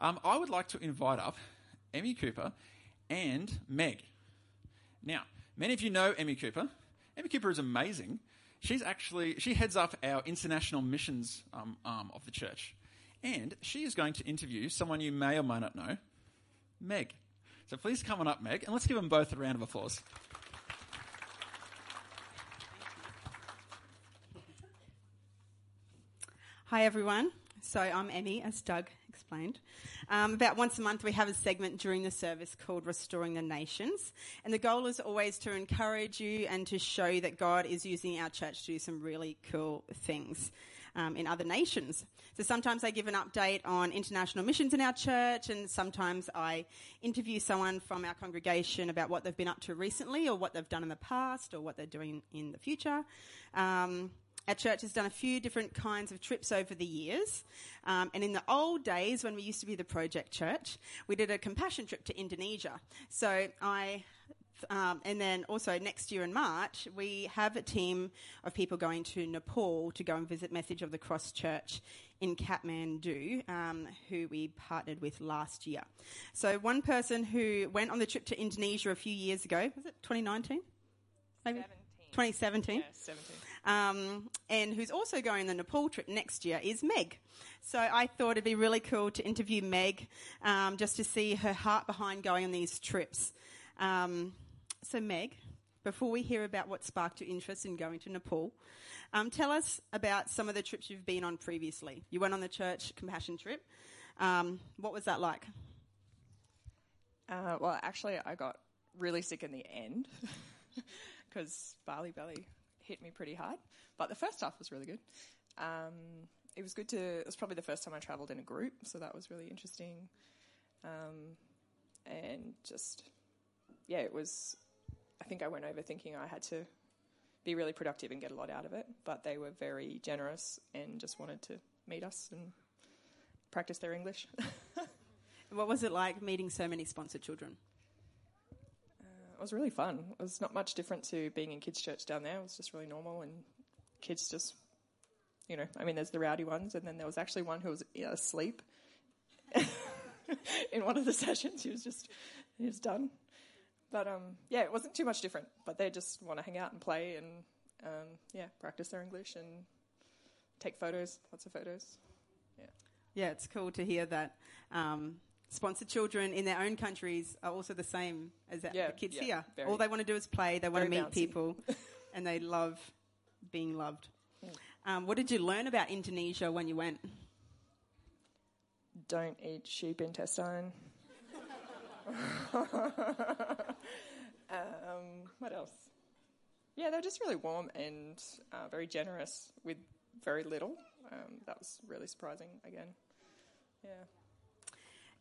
Um, I would like to invite up Emmy Cooper and Meg. Now, many of you know Emmy Cooper. Emmy Cooper is amazing. She's actually she heads up our international missions um, arm of the church, and she is going to interview someone you may or may not know, Meg. So please come on up, Meg, and let's give them both a round of applause. Hi, everyone. So I'm Emmy, as Doug explained. Um, about once a month, we have a segment during the service called Restoring the Nations. And the goal is always to encourage you and to show that God is using our church to do some really cool things um, in other nations. So sometimes I give an update on international missions in our church, and sometimes I interview someone from our congregation about what they've been up to recently, or what they've done in the past, or what they're doing in the future. Um, our church has done a few different kinds of trips over the years. Um, and in the old days, when we used to be the project church, we did a compassion trip to Indonesia. So I um, and then also next year in March, we have a team of people going to Nepal to go and visit Message of the Cross Church in Kathmandu, um, who we partnered with last year. So one person who went on the trip to Indonesia a few years ago, was it 2019? Maybe 2017. Yeah, 17. Um, and who's also going on the Nepal trip next year is Meg. So I thought it'd be really cool to interview Meg um, just to see her heart behind going on these trips. Um, so, Meg, before we hear about what sparked your interest in going to Nepal, um, tell us about some of the trips you've been on previously. You went on the church compassion trip. Um, what was that like? Uh, well, actually, I got really sick in the end because Bali Belly hit me pretty hard. But the first half was really good. Um, it was good to. It was probably the first time I travelled in a group, so that was really interesting. Um, and just, yeah, it was. I think I went over thinking I had to be really productive and get a lot out of it, but they were very generous and just wanted to meet us and practice their English. What was it like meeting so many sponsored children? It was really fun. It was not much different to being in kids' church down there. It was just really normal, and kids just, you know, I mean, there's the rowdy ones, and then there was actually one who was asleep in one of the sessions. He was just, he was done. But um, yeah, it wasn't too much different. But they just want to hang out and play, and um, yeah, practice their English and take photos, lots of photos. Yeah. Yeah, it's cool to hear that um, sponsored children in their own countries are also the same as the- Yeah, the kids yeah, here. very- All they want to do is play. They want to meet bouncy. people, and they love being loved. Um, what did you learn about Indonesia when you went? Don't eat sheep intestine. um, what else? Yeah, they're just really warm and uh, very generous with very little. Um, that was really surprising again. Yeah.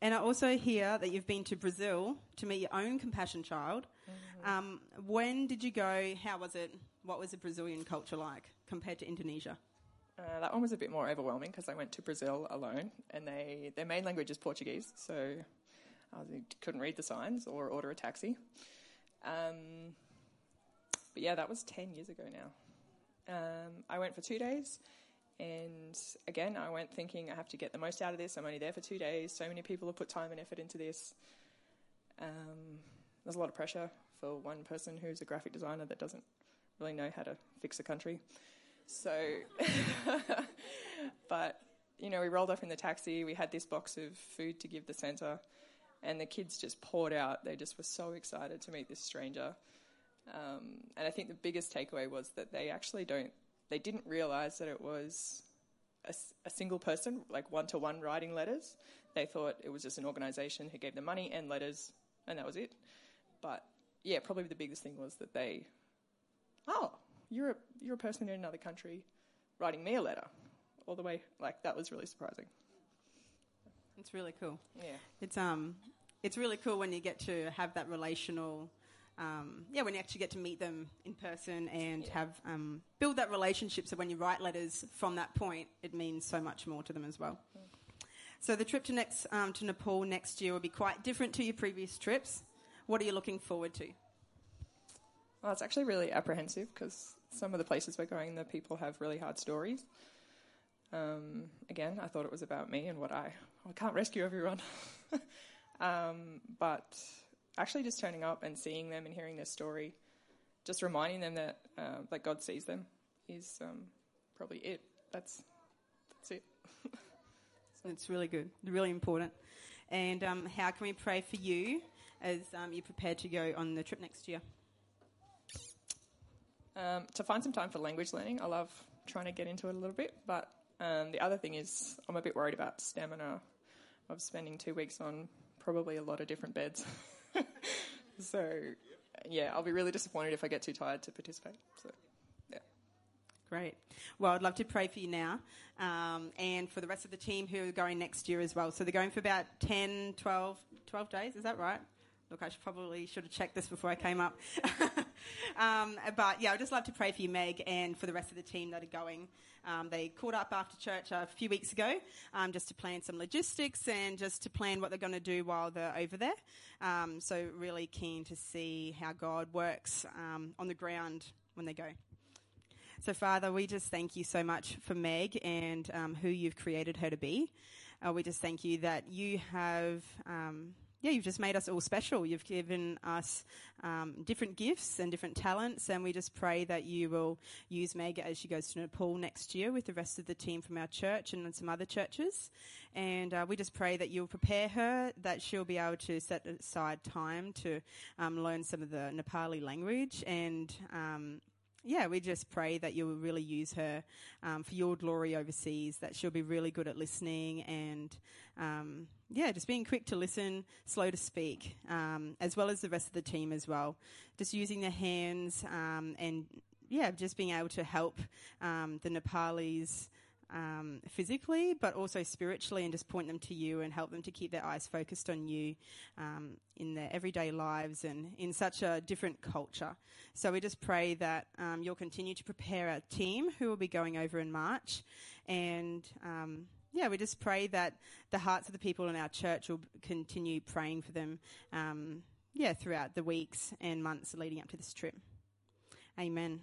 And I also hear that you've been to Brazil to meet your own compassion child. Mm-hmm. Um, when did you go? How was it? What was the Brazilian culture like compared to Indonesia? Uh, that one was a bit more overwhelming because I went to Brazil alone, and they their main language is Portuguese, so I couldn't read the signs or order a taxi. Um, but yeah, that was ten years ago now. Um, I went for two days, and again, I went thinking I have to get the most out of this. I'm only there for two days. So many people have put time and effort into this. Um, there's a lot of pressure for one person who's a graphic designer that doesn't really know how to fix a country. So, but you know, we rolled off in the taxi. We had this box of food to give the centre, and the kids just poured out. They just were so excited to meet this stranger. Um, and I think the biggest takeaway was that they actually don't, they didn't realise that it was a single person, like one to one writing letters. They thought it was just an organisation who gave them money and letters, and that was it. But yeah, probably the biggest thing was that they, oh, you're a, you're a person in another country writing me a letter all the way. Like, that was really surprising. It's really cool. Yeah. It's um, it's really cool when you get to have that relational, um, yeah, when you actually get to meet them in person and Yeah. have um, build that relationship. So when you write letters from that point, it means so much more to them as well. So the trip to next um, to Nepal next year will be quite different to your previous trips. What are you looking forward to? Well, it's actually really apprehensive because some of the places we're going, the people have really hard stories. Um, again, I thought it was about me and what I I can't rescue everyone. um, but actually, just turning up and seeing them and hearing their story, just reminding them that uh, that God sees them is um, probably it. That's that's it. It's really good, really important. And um, how can we pray for you as um, you're prepared to go on the trip next year? Um, to find some time for language learning. I love trying to get into it a little bit, but um, the other thing is I'm a bit worried about stamina of spending two weeks on probably a lot of different beds. so, yeah, I'll be really disappointed if I get too tired to participate. So, yeah. Great. Well, I'd love to pray for you now um, and for the rest of the team who are going next year as well. So they're going for about 10, 12, 12 days, is that right? Look, I should probably should have checked this before I came up. um, but yeah, I'd just love to pray for you, Meg, and for the rest of the team that are going. Um, they caught up after church a few weeks ago um, just to plan some logistics and just to plan what they're going to do while they're over there. Um, so, really keen to see how God works um, on the ground when they go. So, Father, we just thank you so much for Meg and um, who you've created her to be. Uh, we just thank you that you have yeah, you've just made us all special. You've given us um, different gifts and different talents, and we just pray that you will use Meg as she goes to Nepal next year with the rest of the team from our church and some other churches. And uh, we just pray that you'll prepare her, that she'll be able to set aside time to um, learn some of the Nepali language and um, yeah, we just pray that you will really use her um, for your glory overseas, that she'll be really good at listening and, um, yeah, just being quick to listen, slow to speak, um, as well as the rest of the team as well. Just using their hands um, and, yeah, just being able to help um, the Nepalese um, physically, but also spiritually, and just point them to you and help them to keep their eyes focused on you um, in their everyday lives and in such a different culture. So we just pray that um, you'll continue to prepare our team who will be going over in March, and um, yeah, we just pray that the hearts of the people in our church will continue praying for them. Um, yeah, throughout the weeks and months leading up to this trip. Amen.